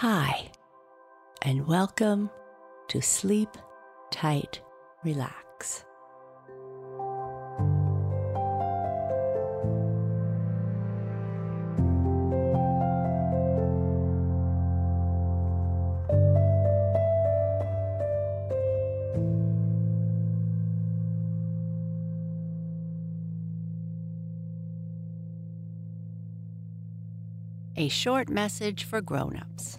Hi, and welcome to Sleep Tight Relax. A short message for grown-ups.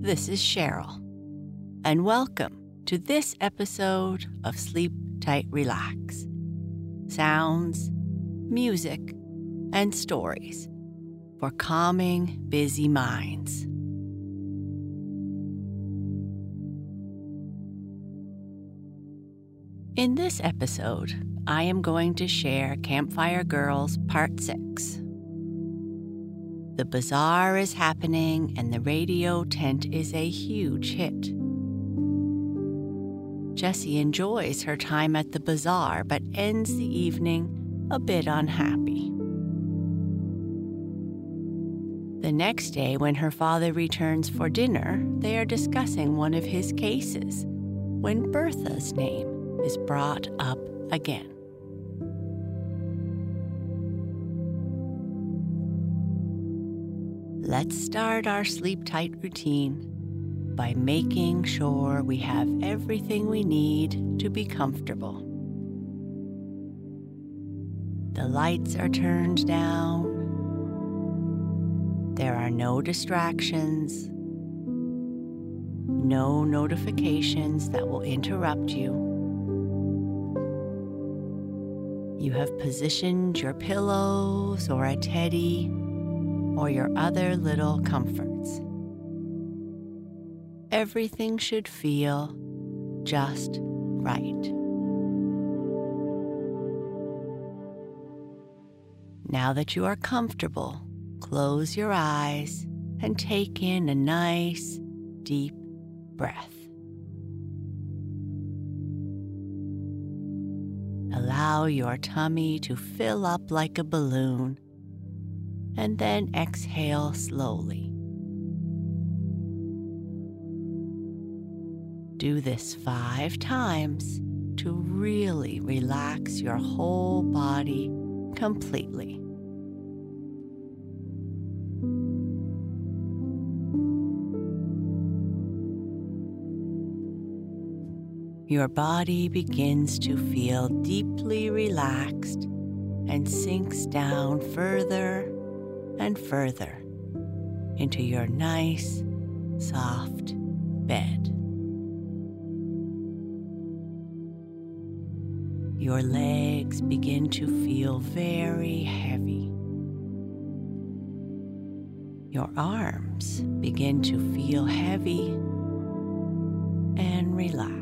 This is Sheryl, and welcome to this episode of Sleep Tight Relax sounds, music, and stories for calming busy minds. In this episode, I am going to share Campfire Girls Part 6. The bazaar is happening and the radio tent is a huge hit. Jessie enjoys her time at the bazaar but ends the evening a bit unhappy. The next day, when her father returns for dinner, they are discussing one of his cases when Bertha's name is brought up again. Let's start our sleep tight routine by making sure we have everything we need to be comfortable. The lights are turned down. There are no distractions, no notifications that will interrupt you. You have positioned your pillows or a teddy or your other little comforts. Everything should feel just right. Now that you are comfortable, close your eyes and take in a nice, deep breath. Allow your tummy to fill up like a balloon and then exhale slowly. Do this five times to really relax your whole body completely. Your body begins to feel deeply relaxed and sinks down further and further into your nice, soft bed. Your legs begin to feel very heavy. Your arms begin to feel heavy and relaxed.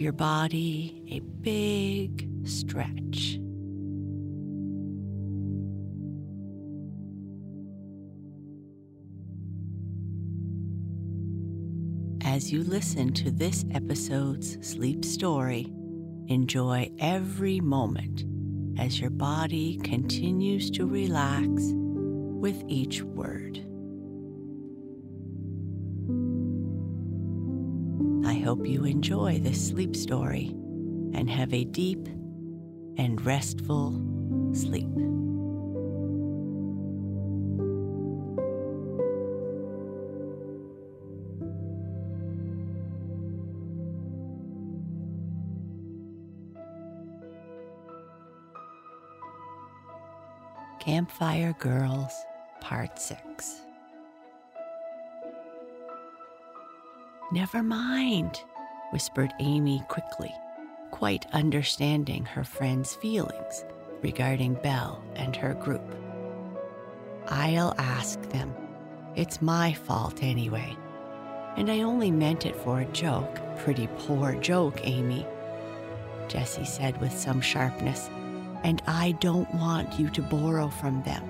Give your body a big stretch. As you listen to this episode's sleep story, enjoy every moment as your body continues to relax with each word. Hope you enjoy this sleep story and have a deep and restful sleep. Campfire Girls, Part 6. Never mind, whispered Amy quickly, quite understanding her friend's feelings regarding Belle and her group. I'll ask them. It's my fault anyway. And I only meant it for a joke. Pretty poor joke, Amy, Jessie said with some sharpness and I don't want you to borrow from them.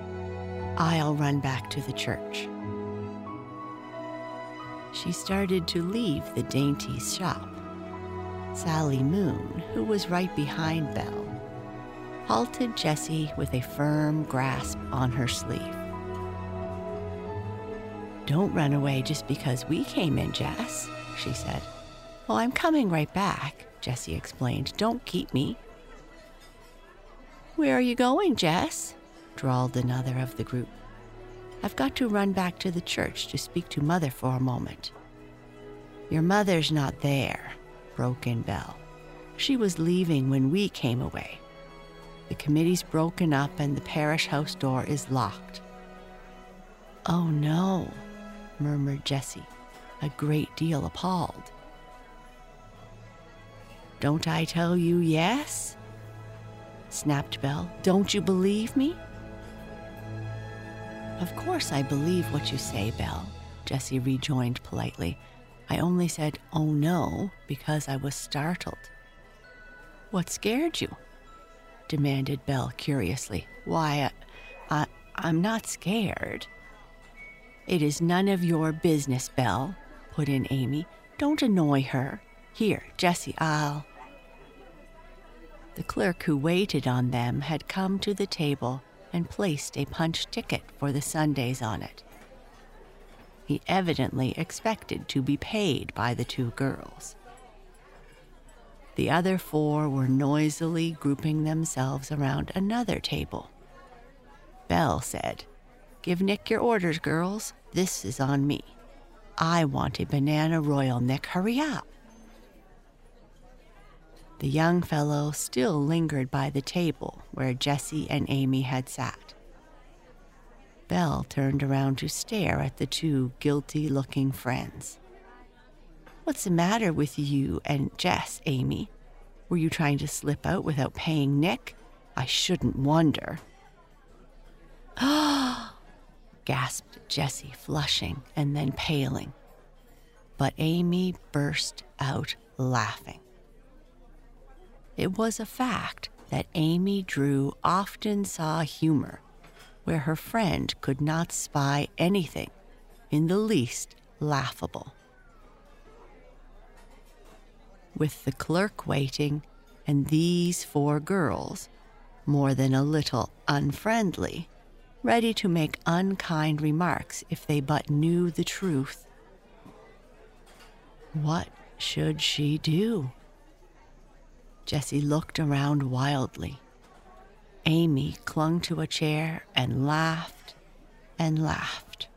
I'll run back to the church. She started to leave the dainties shop. Sally Moon, who was right behind Belle, halted Jessie with a firm grasp on her sleeve. Don't run away just because we came in, Jess, she said. Well, I'm coming right back, Jessie explained. Don't keep me. Where are you going, Jess? drawled another of the group. I've got to run back to the church to speak to Mother for a moment. Your mother's not there, broke in Belle. She was leaving when we came away. The committee's broken up and the parish house door is locked. Oh no, murmured Jessie, a great deal appalled. Don't I tell you yes? snapped Belle. Don't you believe me? Of course I believe what you say, Belle, Jessie rejoined politely. I only said, oh no, because I was startled. What scared you? demanded Belle curiously. Why, I, I, am not scared. It is none of your business, Belle, put in Amy. Don't annoy her. Here, Jessie, I'll. The clerk who waited on them had come to the table and placed a punch ticket for the sundaes on it. He evidently expected to be paid by the two girls. The other four were noisily grouping themselves around another table. Belle said, Give Nick your orders, girls. This is on me. I want a banana royal, Nick. Hurry up. The young fellow still lingered by the table where Jessie and Amy had sat. Belle turned around to stare at the two guilty looking friends. What's the matter with you and Jess, Amy? Were you trying to slip out without paying Nick? I shouldn't wonder. Ah! gasped Jessie, flushing and then paling. But Amy burst out laughing. It was a fact that Amy Drew often saw humor where her friend could not spy anything in the least laughable. With the clerk waiting and these four girls, more than a little unfriendly, ready to make unkind remarks if they but knew the truth. What should she do? Jessie looked around wildly. Amy clung to a chair and laughed and laughed.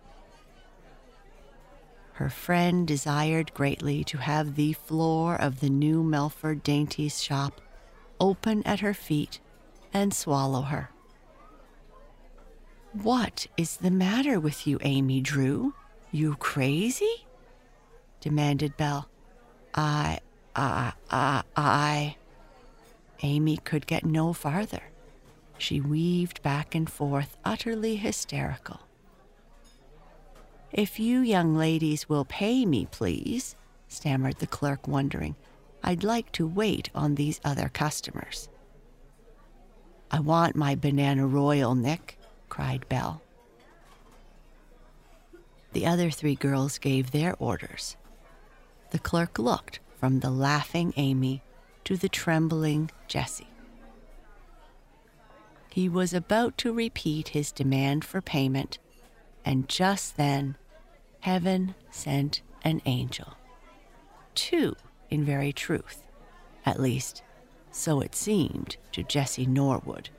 Her friend desired greatly to have the floor of the new Melford Dainties shop open at her feet and swallow her. What is the matter with you, Amy Drew? You crazy? demanded Belle. I, I, I, I. Amy could get no farther. She weaved back and forth, utterly hysterical. If you young ladies will pay me, please, stammered the clerk, wondering. I'd like to wait on these other customers. I want my banana royal, Nick, cried Belle. The other three girls gave their orders. The clerk looked from the laughing Amy to the trembling Jessie. He was about to repeat his demand for payment, and just then, heaven sent an angel. Two, in very truth. At least, so it seemed to Jessie Norwood.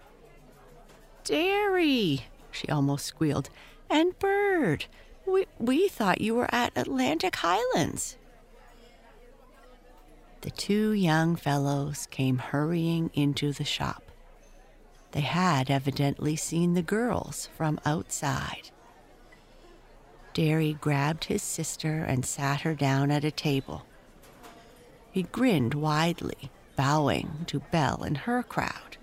Darry, she almost squealed, and Bird, we, we thought you were at Atlantic Highlands. The two young fellows came hurrying into the shop. They had evidently seen the girls from outside. Darry grabbed his sister and sat her down at a table. He grinned widely, bowing to Belle and her crowd.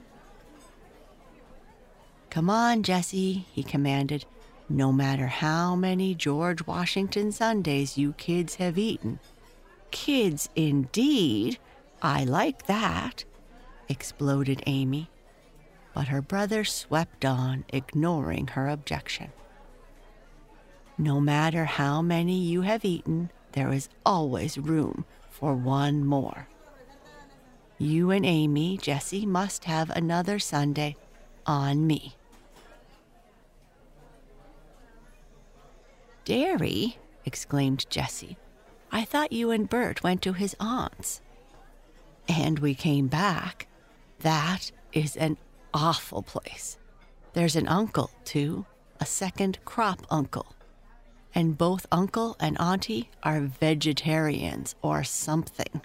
Come on, Jessie, he commanded. No matter how many George Washington sundaes you kids have eaten. Kids, indeed! I like that, exploded Amy. But her brother swept on, ignoring her objection. No matter how many you have eaten, there is always room for one more. You and Amy, Jessie, must have another sundae on me. Darry, exclaimed Jessie. I thought you and Bert went to his aunt's. And we came back. That is an awful place. There's an uncle, too, a second crop uncle. And both uncle and auntie are vegetarians or something.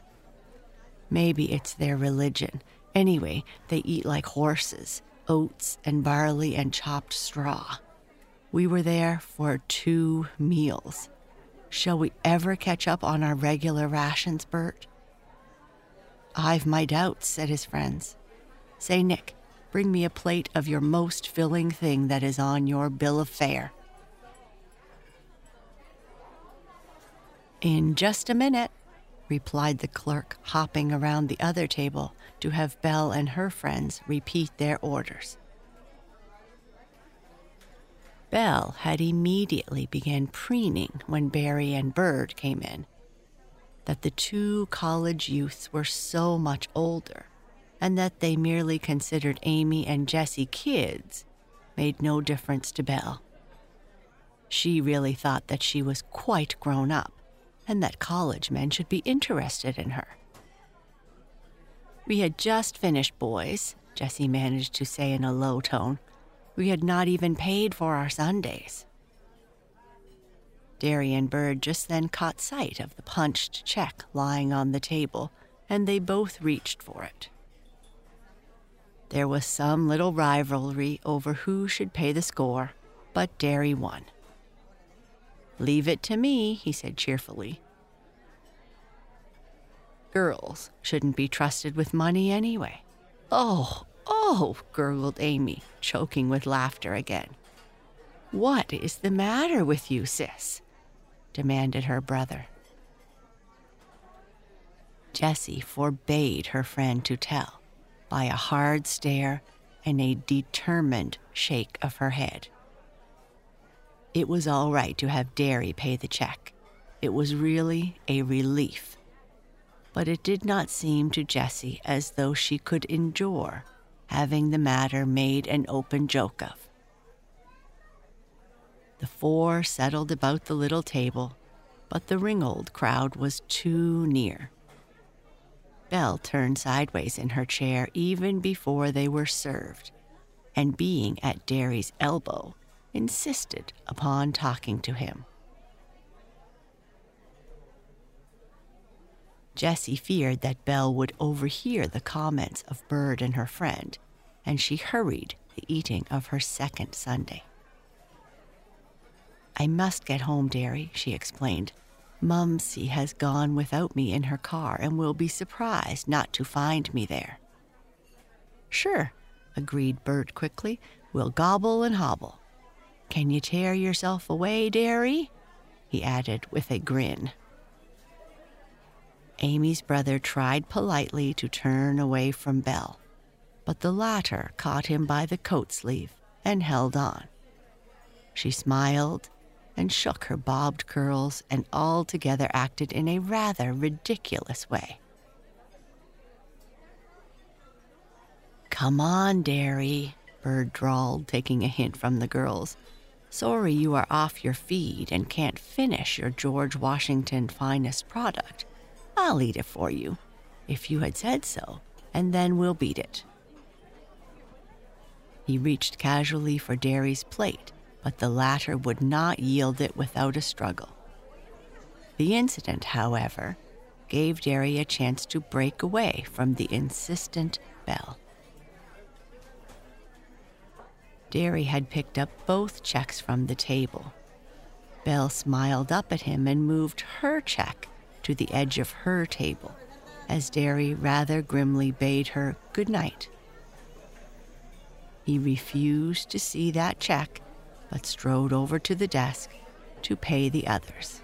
Maybe it's their religion. Anyway, they eat like horses oats and barley and chopped straw. We were there for two meals. Shall we ever catch up on our regular rations, Bert? I've my doubts, said his friends. Say, Nick, bring me a plate of your most filling thing that is on your bill of fare. In just a minute, replied the clerk, hopping around the other table to have Belle and her friends repeat their orders. Belle had immediately begun preening when Barry and Bird came in. That the two college youths were so much older, and that they merely considered Amy and Jessie kids, made no difference to Belle. She really thought that she was quite grown up, and that college men should be interested in her. We had just finished, boys, Jessie managed to say in a low tone we had not even paid for our sundaes. Darry and Bird just then caught sight of the punched check lying on the table, and they both reached for it. There was some little rivalry over who should pay the score, but Darry won. Leave it to me, he said cheerfully. Girls shouldn't be trusted with money anyway. Oh, Oh, gurgled Amy, choking with laughter again. What is the matter with you, sis? demanded her brother. Jessie forbade her friend to tell by a hard stare and a determined shake of her head. It was all right to have Darry pay the check. It was really a relief. But it did not seem to Jessie as though she could endure having the matter made an open joke of. The four settled about the little table, but the Ringold crowd was too near. Belle turned sideways in her chair even before they were served, and being at Darry's elbow, insisted upon talking to him. Jessie feared that Belle would overhear the comments of Bird and her friend, and she hurried the eating of her second sundae. I must get home, Darry, she explained. Mumsy has gone without me in her car and will be surprised not to find me there. Sure, agreed Bert quickly. We'll gobble and hobble. Can you tear yourself away, Darry? he added with a grin. Amy's brother tried politely to turn away from Belle, but the latter caught him by the coat sleeve and held on. She smiled and shook her bobbed curls and altogether acted in a rather ridiculous way. Come on, Darry, Bird drawled, taking a hint from the girls. Sorry you are off your feed and can't finish your George Washington finest product. I'll eat it for you, if you had said so, and then we'll beat it. He reached casually for Darry's plate, but the latter would not yield it without a struggle. The incident, however, gave Darry a chance to break away from the insistent Belle. Derry had picked up both checks from the table. Belle smiled up at him and moved her check to the edge of her table, as Darry rather grimly bade her good night. He refused to see that check, but strode over to the desk to pay the others.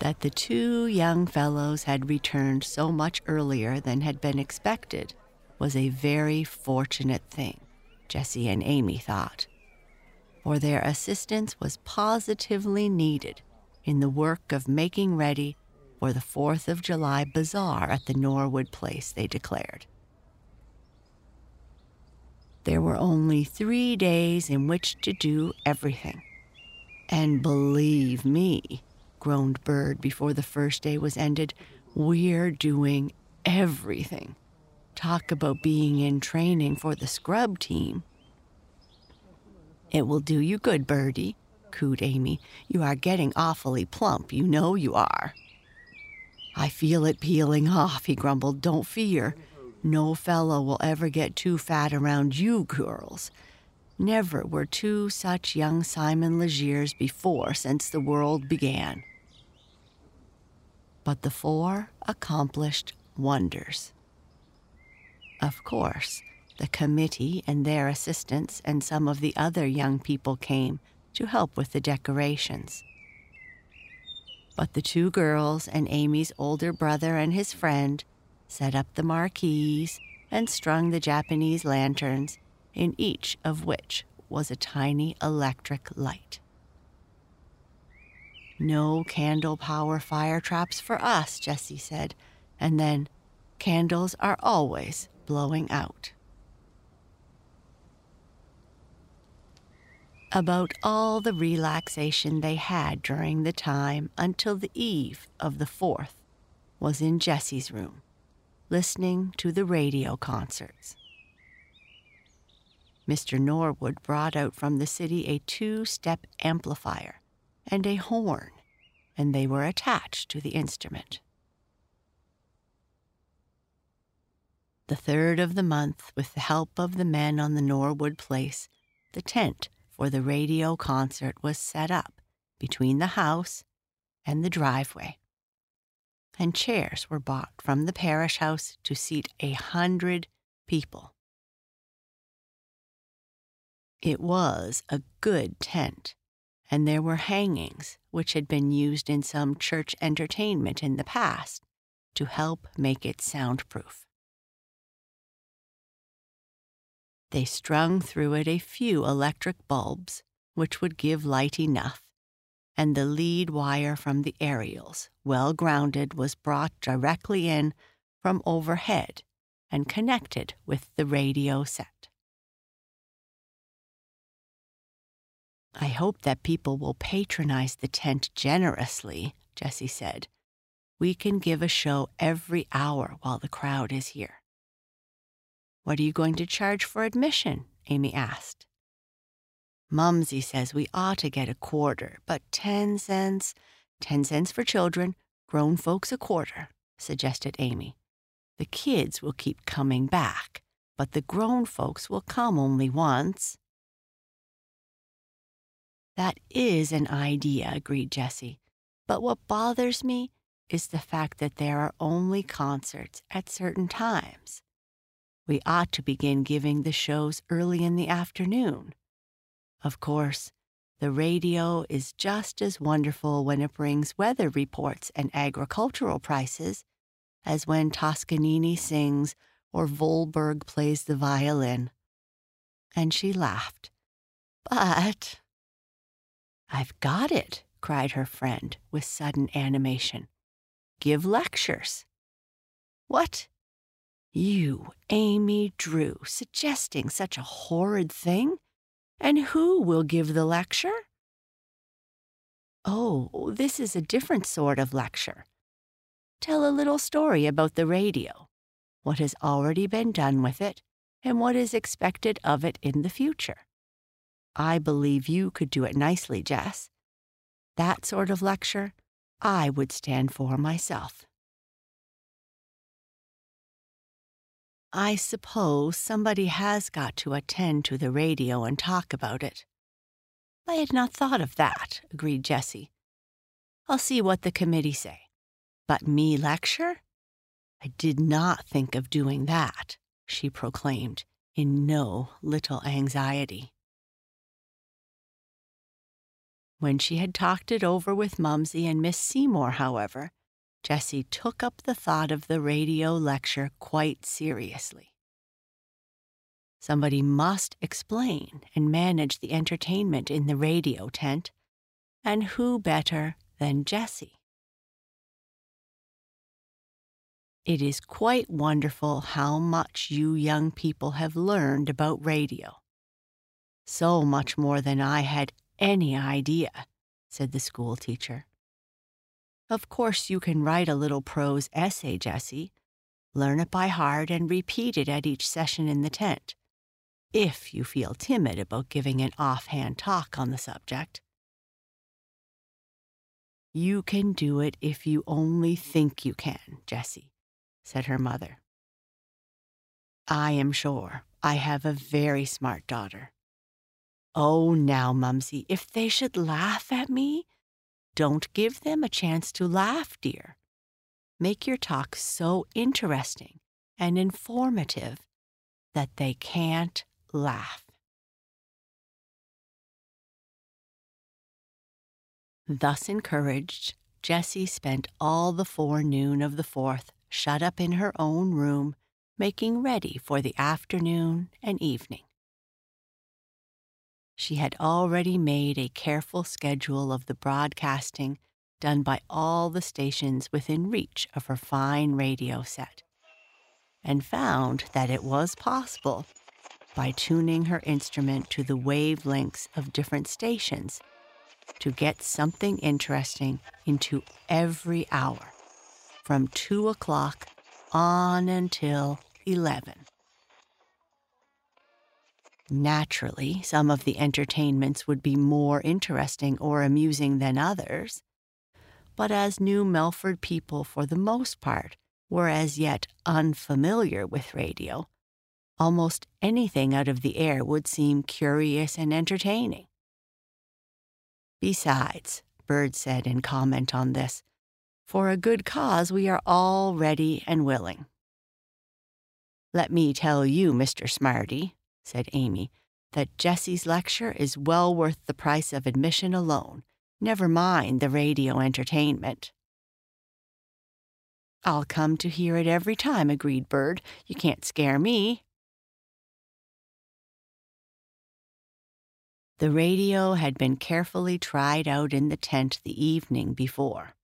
that the two young fellows had returned so much earlier than had been expected was a very fortunate thing, Jessie and Amy thought, for their assistance was positively needed in the work of making ready for the Fourth of July bazaar at the Norwood place, they declared. There were only three days in which to do everything. And believe me, groaned Bird before the first day was ended. We're doing everything. Talk about being in training for the scrub team. It will do you good, Birdie, cooed Amy. You are getting awfully plump, you know you are. I feel it peeling off, he grumbled. Don't fear. No fellow will ever get too fat around you girls. Never were two such young Simon Legrees before since the world began but the four accomplished wonders. Of course, the committee and their assistants and some of the other young people came to help with the decorations. But the two girls and Amy's older brother and his friend set up the marquees and strung the Japanese lanterns, in each of which was a tiny electric light. No candle power fire traps for us, Jessie said. And then, candles are always blowing out. About all the relaxation they had during the time until the eve of the 4th was in Jessie's room, listening to the radio concerts. Mr. Norwood brought out from the city a two step amplifier and a horn, and they were attached to the instrument. The third of the month, with the help of the men on the Norwood place, the tent for the radio concert was set up between the house and the driveway. And chairs were bought from the parish house to seat a hundred people. It was a good tent, and there were hangings which had been used in some church entertainment in the past to help make it soundproof. They strung through it a few electric bulbs, which would give light enough, and the lead wire from the aerials, well grounded, was brought directly in from overhead and connected with the radio set. I hope that people will patronize the tent generously, Jessie said. We can give a show every hour while the crowd is here. What are you going to charge for admission? Amy asked. Mumsy says we ought to get a quarter, but 10 cents, 10 cents for children, grown folks a quarter, suggested Amy. The kids will keep coming back, but the grown folks will come only once. That is an idea, agreed Jessie. But what bothers me is the fact that there are only concerts at certain times. We ought to begin giving the shows early in the afternoon. Of course, the radio is just as wonderful when it brings weather reports and agricultural prices as when Toscanini sings or Vollberg plays the violin. And she laughed. But I've got it, cried her friend with sudden animation. Give lectures. What? You, Amy Drew, suggesting such a horrid thing? And who will give the lecture? Oh, this is a different sort of lecture. Tell a little story about the radio, what has already been done with it, and what is expected of it in the future. I believe you could do it nicely, Jess. That sort of lecture I would stand for myself. I suppose somebody has got to attend to the radio and talk about it. I had not thought of that, agreed Jessie. I'll see what the committee say. But me lecture? I did not think of doing that, she proclaimed, in no little anxiety. When she had talked it over with Mumsy and Miss Seymour, however, Jessie took up the thought of the radio lecture quite seriously. Somebody must explain and manage the entertainment in the radio tent, and who better than Jessie? It is quite wonderful how much you young people have learned about radio. So much more than I had any idea, said the school teacher. Of course, you can write a little prose essay, Jessie. Learn it by heart and repeat it at each session in the tent, if you feel timid about giving an offhand talk on the subject. You can do it if you only think you can, Jessie, said her mother. I am sure I have a very smart daughter. Oh, now, Mumsy, if they should laugh at me, don't give them a chance to laugh, dear. Make your talk so interesting and informative that they can't laugh. Thus encouraged, Jessie spent all the forenoon of the fourth shut up in her own room, making ready for the afternoon and evening. She had already made a careful schedule of the broadcasting done by all the stations within reach of her fine radio set, and found that it was possible, by tuning her instrument to the wavelengths of different stations, to get something interesting into every hour, from two o'clock on until eleven. Naturally, some of the entertainments would be more interesting or amusing than others. But as New Melford people, for the most part, were as yet unfamiliar with radio, almost anything out of the air would seem curious and entertaining. Besides, Bird said in comment on this, for a good cause we are all ready and willing. Let me tell you, Mr. Smarty, said Amy, that Jessie's lecture is well worth the price of admission alone, never mind the radio entertainment. I'll come to hear it every time, agreed Bird. You can't scare me. The radio had been carefully tried out in the tent the evening before.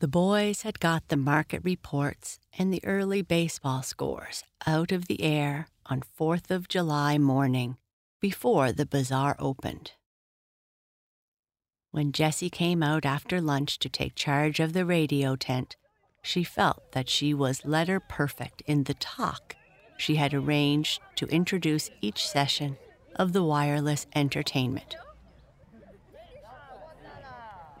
The boys had got the market reports and the early baseball scores out of the air on 4th of July morning before the bazaar opened. When Jessie came out after lunch to take charge of the radio tent, she felt that she was letter perfect in the talk she had arranged to introduce each session of the wireless entertainment.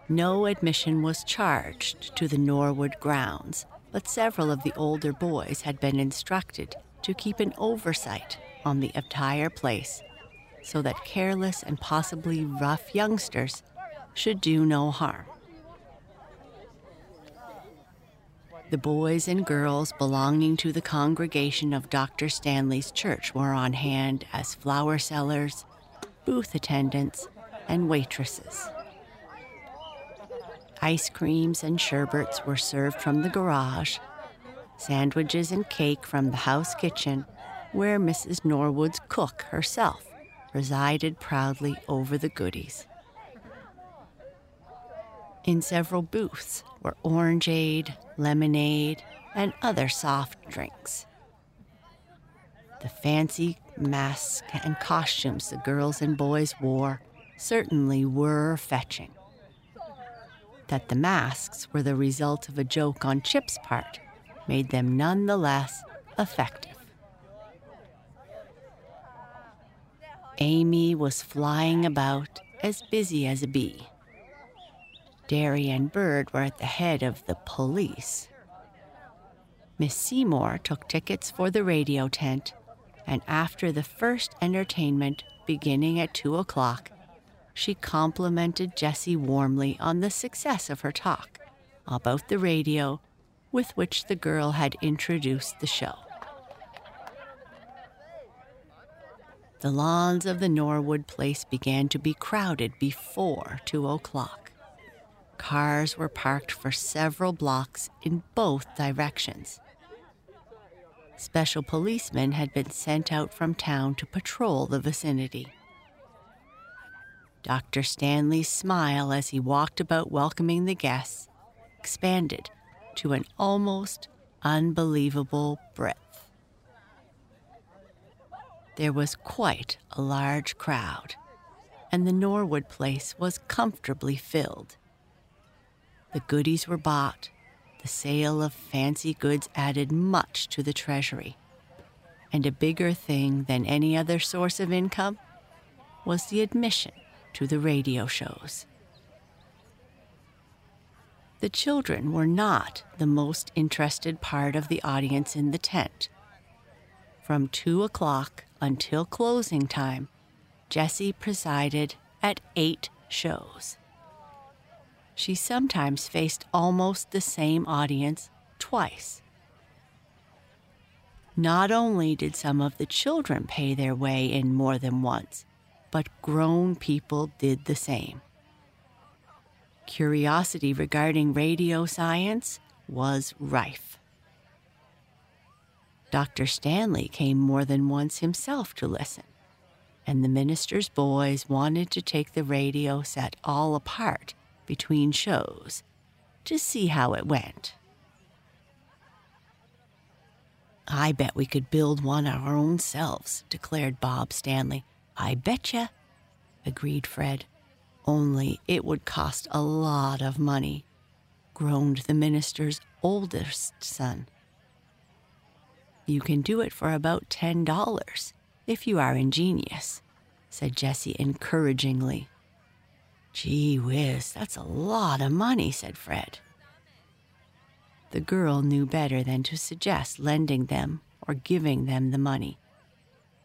No admission was charged to the Norwood grounds, but several of the older boys had been instructed to keep an oversight on the entire place so that careless and possibly rough youngsters should do no harm. The boys and girls belonging to the congregation of Dr. Stanley's church were on hand as flower sellers, booth attendants, and waitresses. Ice creams and sherbets were served from the garage, sandwiches and cake from the house kitchen, where Mrs. Norwood's cook herself presided proudly over the goodies. In several booths were orangeade, lemonade, and other soft drinks. The fancy masks and costumes the girls and boys wore certainly were fetching. That the masks were the result of a joke on Chip's part made them none the less effective. Amy was flying about as busy as a bee. Darry and Bird were at the head of the police. Miss Seymour took tickets for the radio tent, and after the first entertainment beginning at two o'clock, she complimented Jessie warmly on the success of her talk about the radio with which the girl had introduced the show. The lawns of the Norwood place began to be crowded before two o'clock. Cars were parked for several blocks in both directions. Special policemen had been sent out from town to patrol the vicinity. Dr. Stanley's smile as he walked about welcoming the guests expanded to an almost unbelievable breadth. There was quite a large crowd, and the Norwood place was comfortably filled. The goodies were bought, the sale of fancy goods added much to the treasury. And a bigger thing than any other source of income was the admission to the radio shows. The children were not the most interested part of the audience in the tent. From two o'clock until closing time, Jessie presided at eight shows. She sometimes faced almost the same audience twice. Not only did some of the children pay their way in more than once, but grown people did the same. Curiosity regarding radio science was rife. Dr. Stanley came more than once himself to listen, and the minister's boys wanted to take the radio set all apart between shows to see how it went. I bet we could build one our own selves, declared Bob Stanley. I betcha, agreed Fred. Only it would cost a lot of money, groaned the minister's oldest son. You can do it for about $10 if you are ingenious, said Jessie encouragingly. Gee whiz, that's a lot of money, said Fred. The girl knew better than to suggest lending them or giving them the money,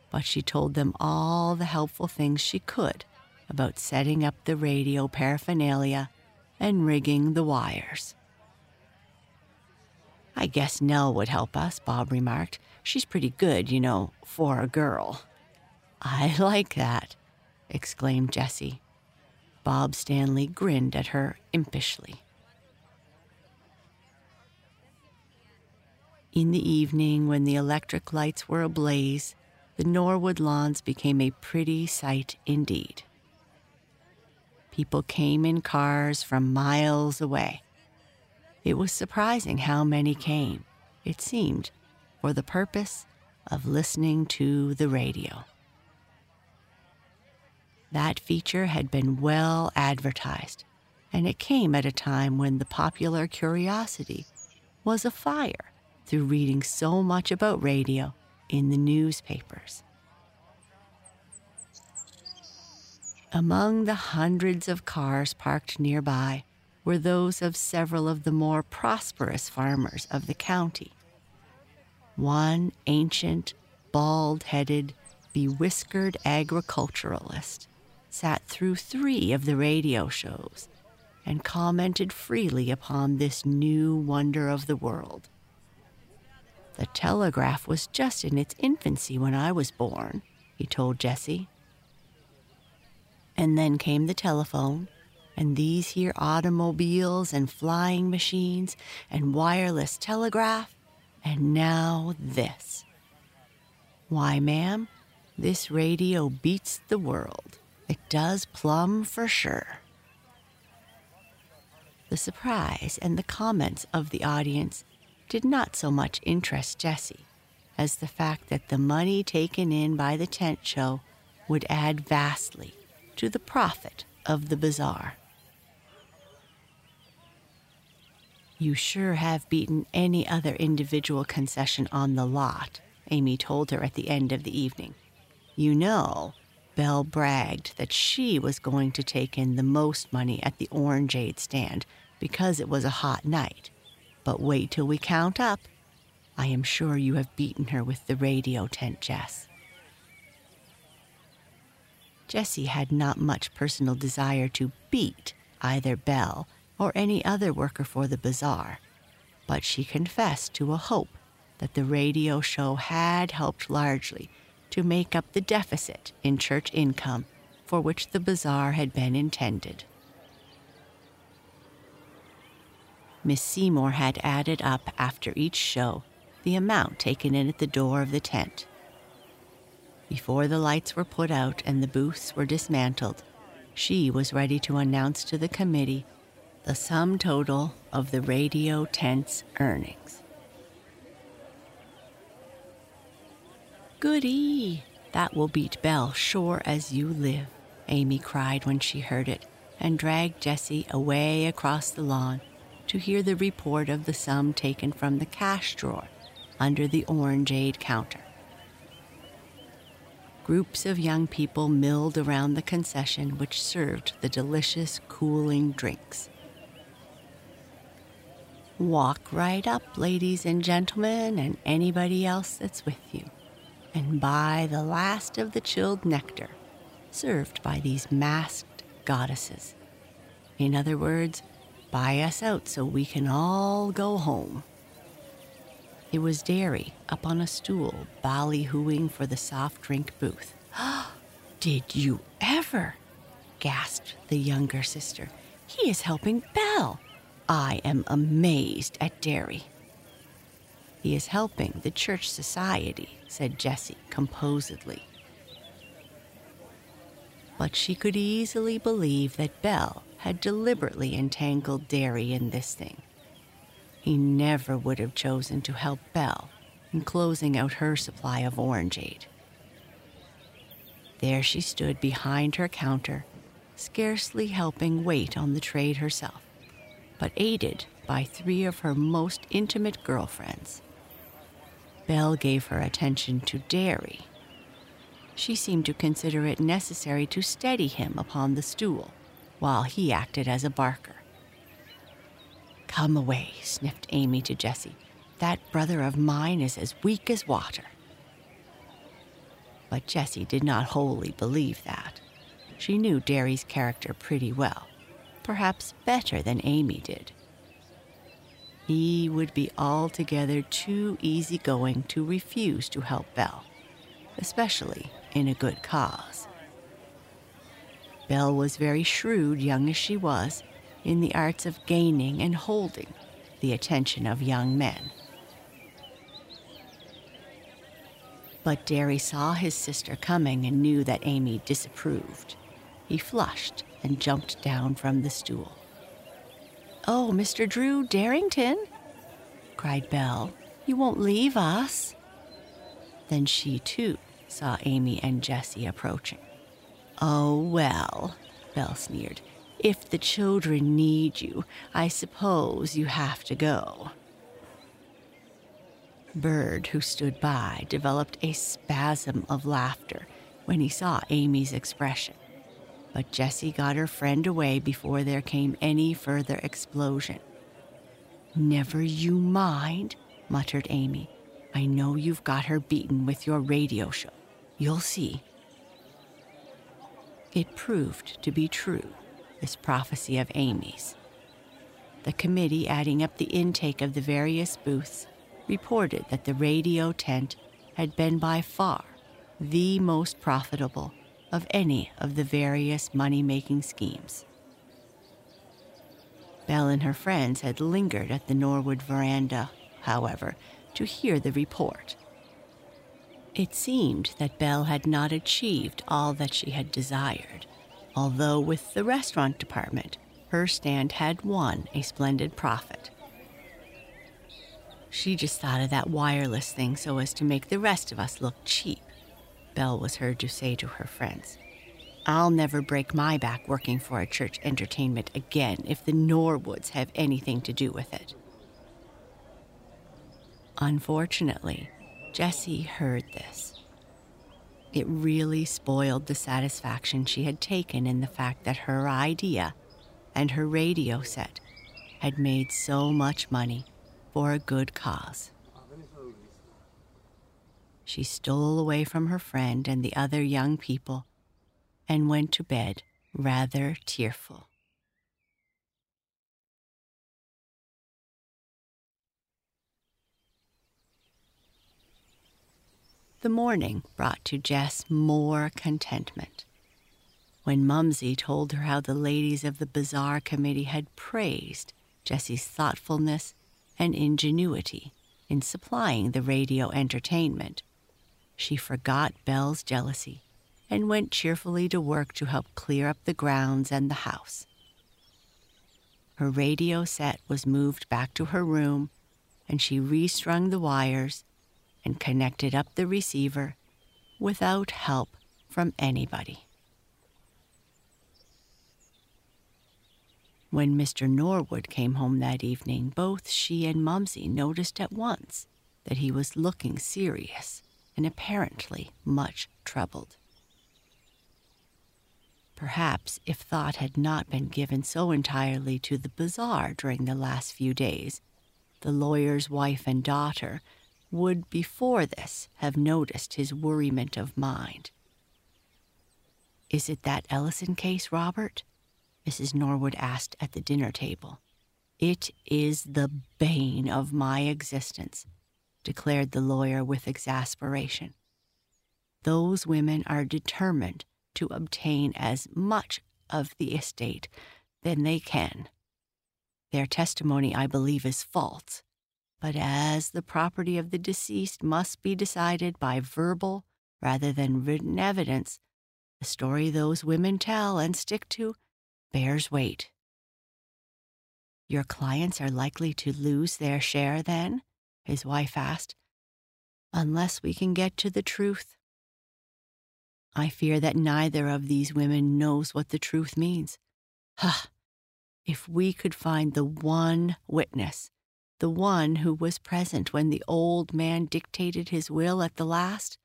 but she told them all the helpful things she could about setting up the radio paraphernalia and rigging the wires. I guess Nell would help us, Bob remarked. She's pretty good, you know, for a girl. I like that, exclaimed Jessie. Bob Stanley grinned at her impishly. In the evening, when the electric lights were ablaze, the Norwood lawns became a pretty sight indeed. People came in cars from miles away it was surprising how many came, it seemed, for the purpose of listening to the radio. That feature had been well advertised, and it came at a time when the popular curiosity was afire through reading so much about radio in the newspapers. Among the hundreds of cars parked nearby were those of several of the more prosperous farmers of the county. One ancient, bald headed, bewhiskered agriculturalist sat through three of the radio shows and commented freely upon this new wonder of the world. The telegraph was just in its infancy when I was born, he told Jessie. And then came the telephone, and these here automobiles and flying machines and wireless telegraph, and now this. Why, ma'am, this radio beats the world. It does plumb for sure. The surprise and the comments of the audience did not so much interest Jessie as the fact that the money taken in by the tent show would add vastly to the profit of the bazaar. You sure have beaten any other individual concession on the lot, Amy told her at the end of the evening. You know, Belle bragged that she was going to take in the most money at the orangeade stand because it was a hot night. But wait till we count up. I am sure you have beaten her with the radio tent, Jess. Jessie had not much personal desire to beat either Belle or any other worker for the bazaar, but she confessed to a hope that the radio show had helped largely to make up the deficit in church income for which the bazaar had been intended. Miss Seymour had added up after each show the amount taken in at the door of the tent. Before the lights were put out and the booths were dismantled, she was ready to announce to the committee the sum total of the radio tent's earnings. Goody! That will beat Belle sure as you live, Amy cried when she heard it, and dragged Jessie away across the lawn to hear the report of the sum taken from the cash drawer under the orangeade counter. Groups of young people milled around the concession which served the delicious cooling drinks. Walk right up, ladies and gentlemen, and anybody else that's with you, and buy the last of the chilled nectar served by these masked goddesses. In other words, buy us out so we can all go home. It was Darry up on a stool, ballyhooing for the soft drink booth. Did you ever? gasped the younger sister. He is helping Belle. I am amazed at Darry. He is helping the church society, said Jessie composedly. But she could easily believe that Belle had deliberately entangled Darry in this thing. He never would have chosen to help Belle in closing out her supply of orangeade. There she stood behind her counter, scarcely helping wait on the trade herself, but aided by three of her most intimate girlfriends. Belle gave her attention to Darry. She seemed to consider it necessary to steady him upon the stool while he acted as a barker. Come away, sniffed Amy to Jessie. That brother of mine is as weak as water. But Jessie did not wholly believe that. She knew Darry's character pretty well, perhaps better than Amy did. He would be altogether too easygoing to refuse to help Belle, especially in a good cause. Belle was very shrewd, young as she was, in the arts of gaining and holding the attention of young men. But Darry saw his sister coming and knew that Amy disapproved. He flushed and jumped down from the stool. Oh, Mr. Drew Darrington, cried Belle, you won't leave us. Then she, too, saw Amy and Jessie approaching. Oh, well, Belle sneered. If the children need you, I suppose you have to go. Bird, who stood by, developed a spasm of laughter when he saw Amy's expression. But Jessie got her friend away before there came any further explosion. Never you mind, muttered Amy. I know you've got her beaten with your radio show. You'll see. It proved to be true, this prophecy of Amy's. The committee, adding up the intake of the various booths, reported that the radio tent had been by far the most profitable of any of the various money making schemes. Belle and her friends had lingered at the Norwood veranda, however, to hear the report it seemed that Belle had not achieved all that she had desired, although with the restaurant department her stand had won a splendid profit. She just thought of that wireless thing so as to make the rest of us look cheap, Belle was heard to say to her friends. I'll never break my back working for a church entertainment again if the Norwoods have anything to do with it. Unfortunately, Jessie heard this. It really spoiled the satisfaction she had taken in the fact that her idea and her radio set had made so much money for a good cause. She stole away from her friend and the other young people and went to bed rather tearful. The morning brought to Jess more contentment. When Mumsy told her how the ladies of the Bazaar Committee had praised Jessie's thoughtfulness and ingenuity in supplying the radio entertainment, she forgot Belle's jealousy and went cheerfully to work to help clear up the grounds and the house. Her radio set was moved back to her room, and she restrung the wires and connected up the receiver without help from anybody. When Mr. Norwood came home that evening, both she and Mumsy noticed at once that he was looking serious and apparently much troubled. Perhaps if thought had not been given so entirely to the bazaar during the last few days, the lawyer's wife and daughter would before this have noticed his worriment of mind. Is it that Ellison case, Robert? Mrs. Norwood asked at the dinner table. It is the bane of my existence, declared the lawyer with exasperation. Those women are determined to obtain as much of the estate than they can. Their testimony, I believe, is false, but as the property of the deceased must be decided by verbal rather than written evidence, the story those women tell and stick to bears weight. Your clients are likely to lose their share then? His wife asked. Unless we can get to the truth. I fear that neither of these women knows what the truth means. Ha! If we could find the one witness, the one who was present when the old man dictated his will at the last,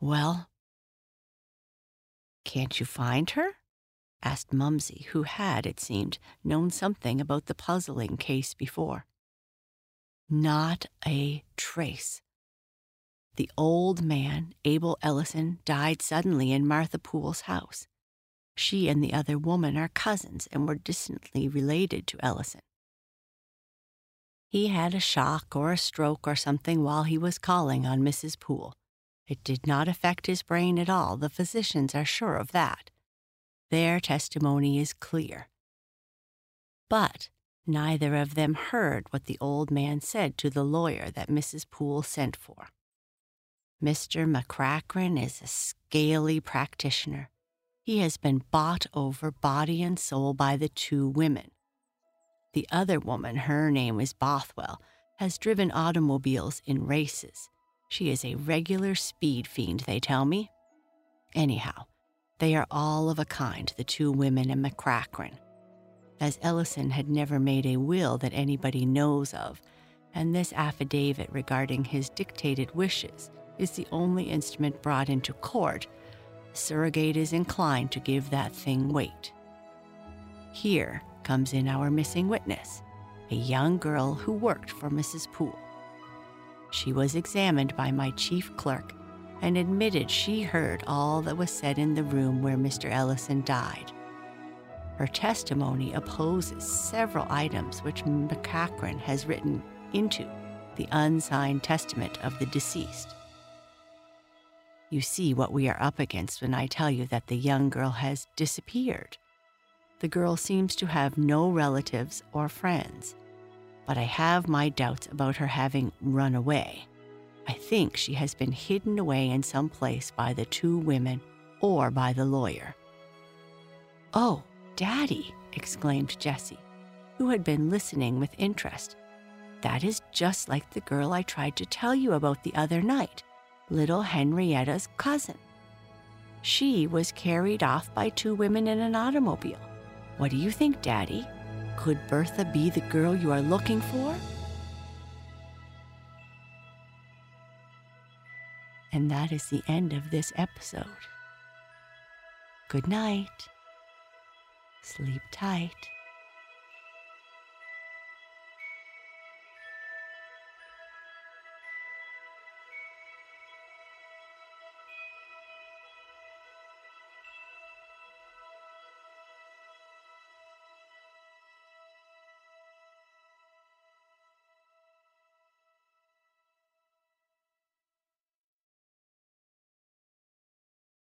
well. Can't you find her? asked Mumsy, who had, it seemed, known something about the puzzling case before. Not a trace, the old man, Abel Ellison, died suddenly in Martha Poole's house. She and the other woman are cousins and were distantly related to Ellison. He had a shock or a stroke or something while he was calling on Mrs. Poole. It did not affect his brain at all. The physicians are sure of that. Their testimony is clear. But neither of them heard what the old man said to the lawyer that Mrs. Poole sent for. Mr. McCracken is a scaly practitioner. He has been bought over body and soul by the two women. The other woman, her name is Bothwell, has driven automobiles in races. She is a regular speed fiend, they tell me. Anyhow, they are all of a kind, the two women and McCracken. As Ellison had never made a will that anybody knows of, and this affidavit regarding his dictated wishes is the only instrument brought into court, surrogate is inclined to give that thing weight. Here comes in our missing witness, a young girl who worked for Mrs. Poole. She was examined by my chief clerk and admitted she heard all that was said in the room where Mr. Ellison died. Her testimony opposes several items which McCracken has written into the unsigned testament of the deceased. You see what we are up against when I tell you that the young girl has disappeared. The girl seems to have no relatives or friends, but I have my doubts about her having run away. I think she has been hidden away in some place by the two women or by the lawyer. Oh, Daddy, exclaimed Jessie, who had been listening with interest. That is just like the girl I tried to tell you about the other night, little Henrietta's cousin. She was carried off by two women in an automobile. What do you think, Daddy? Could Bertha be the girl you are looking for? And that is the end of this episode. Good night. Sleep tight.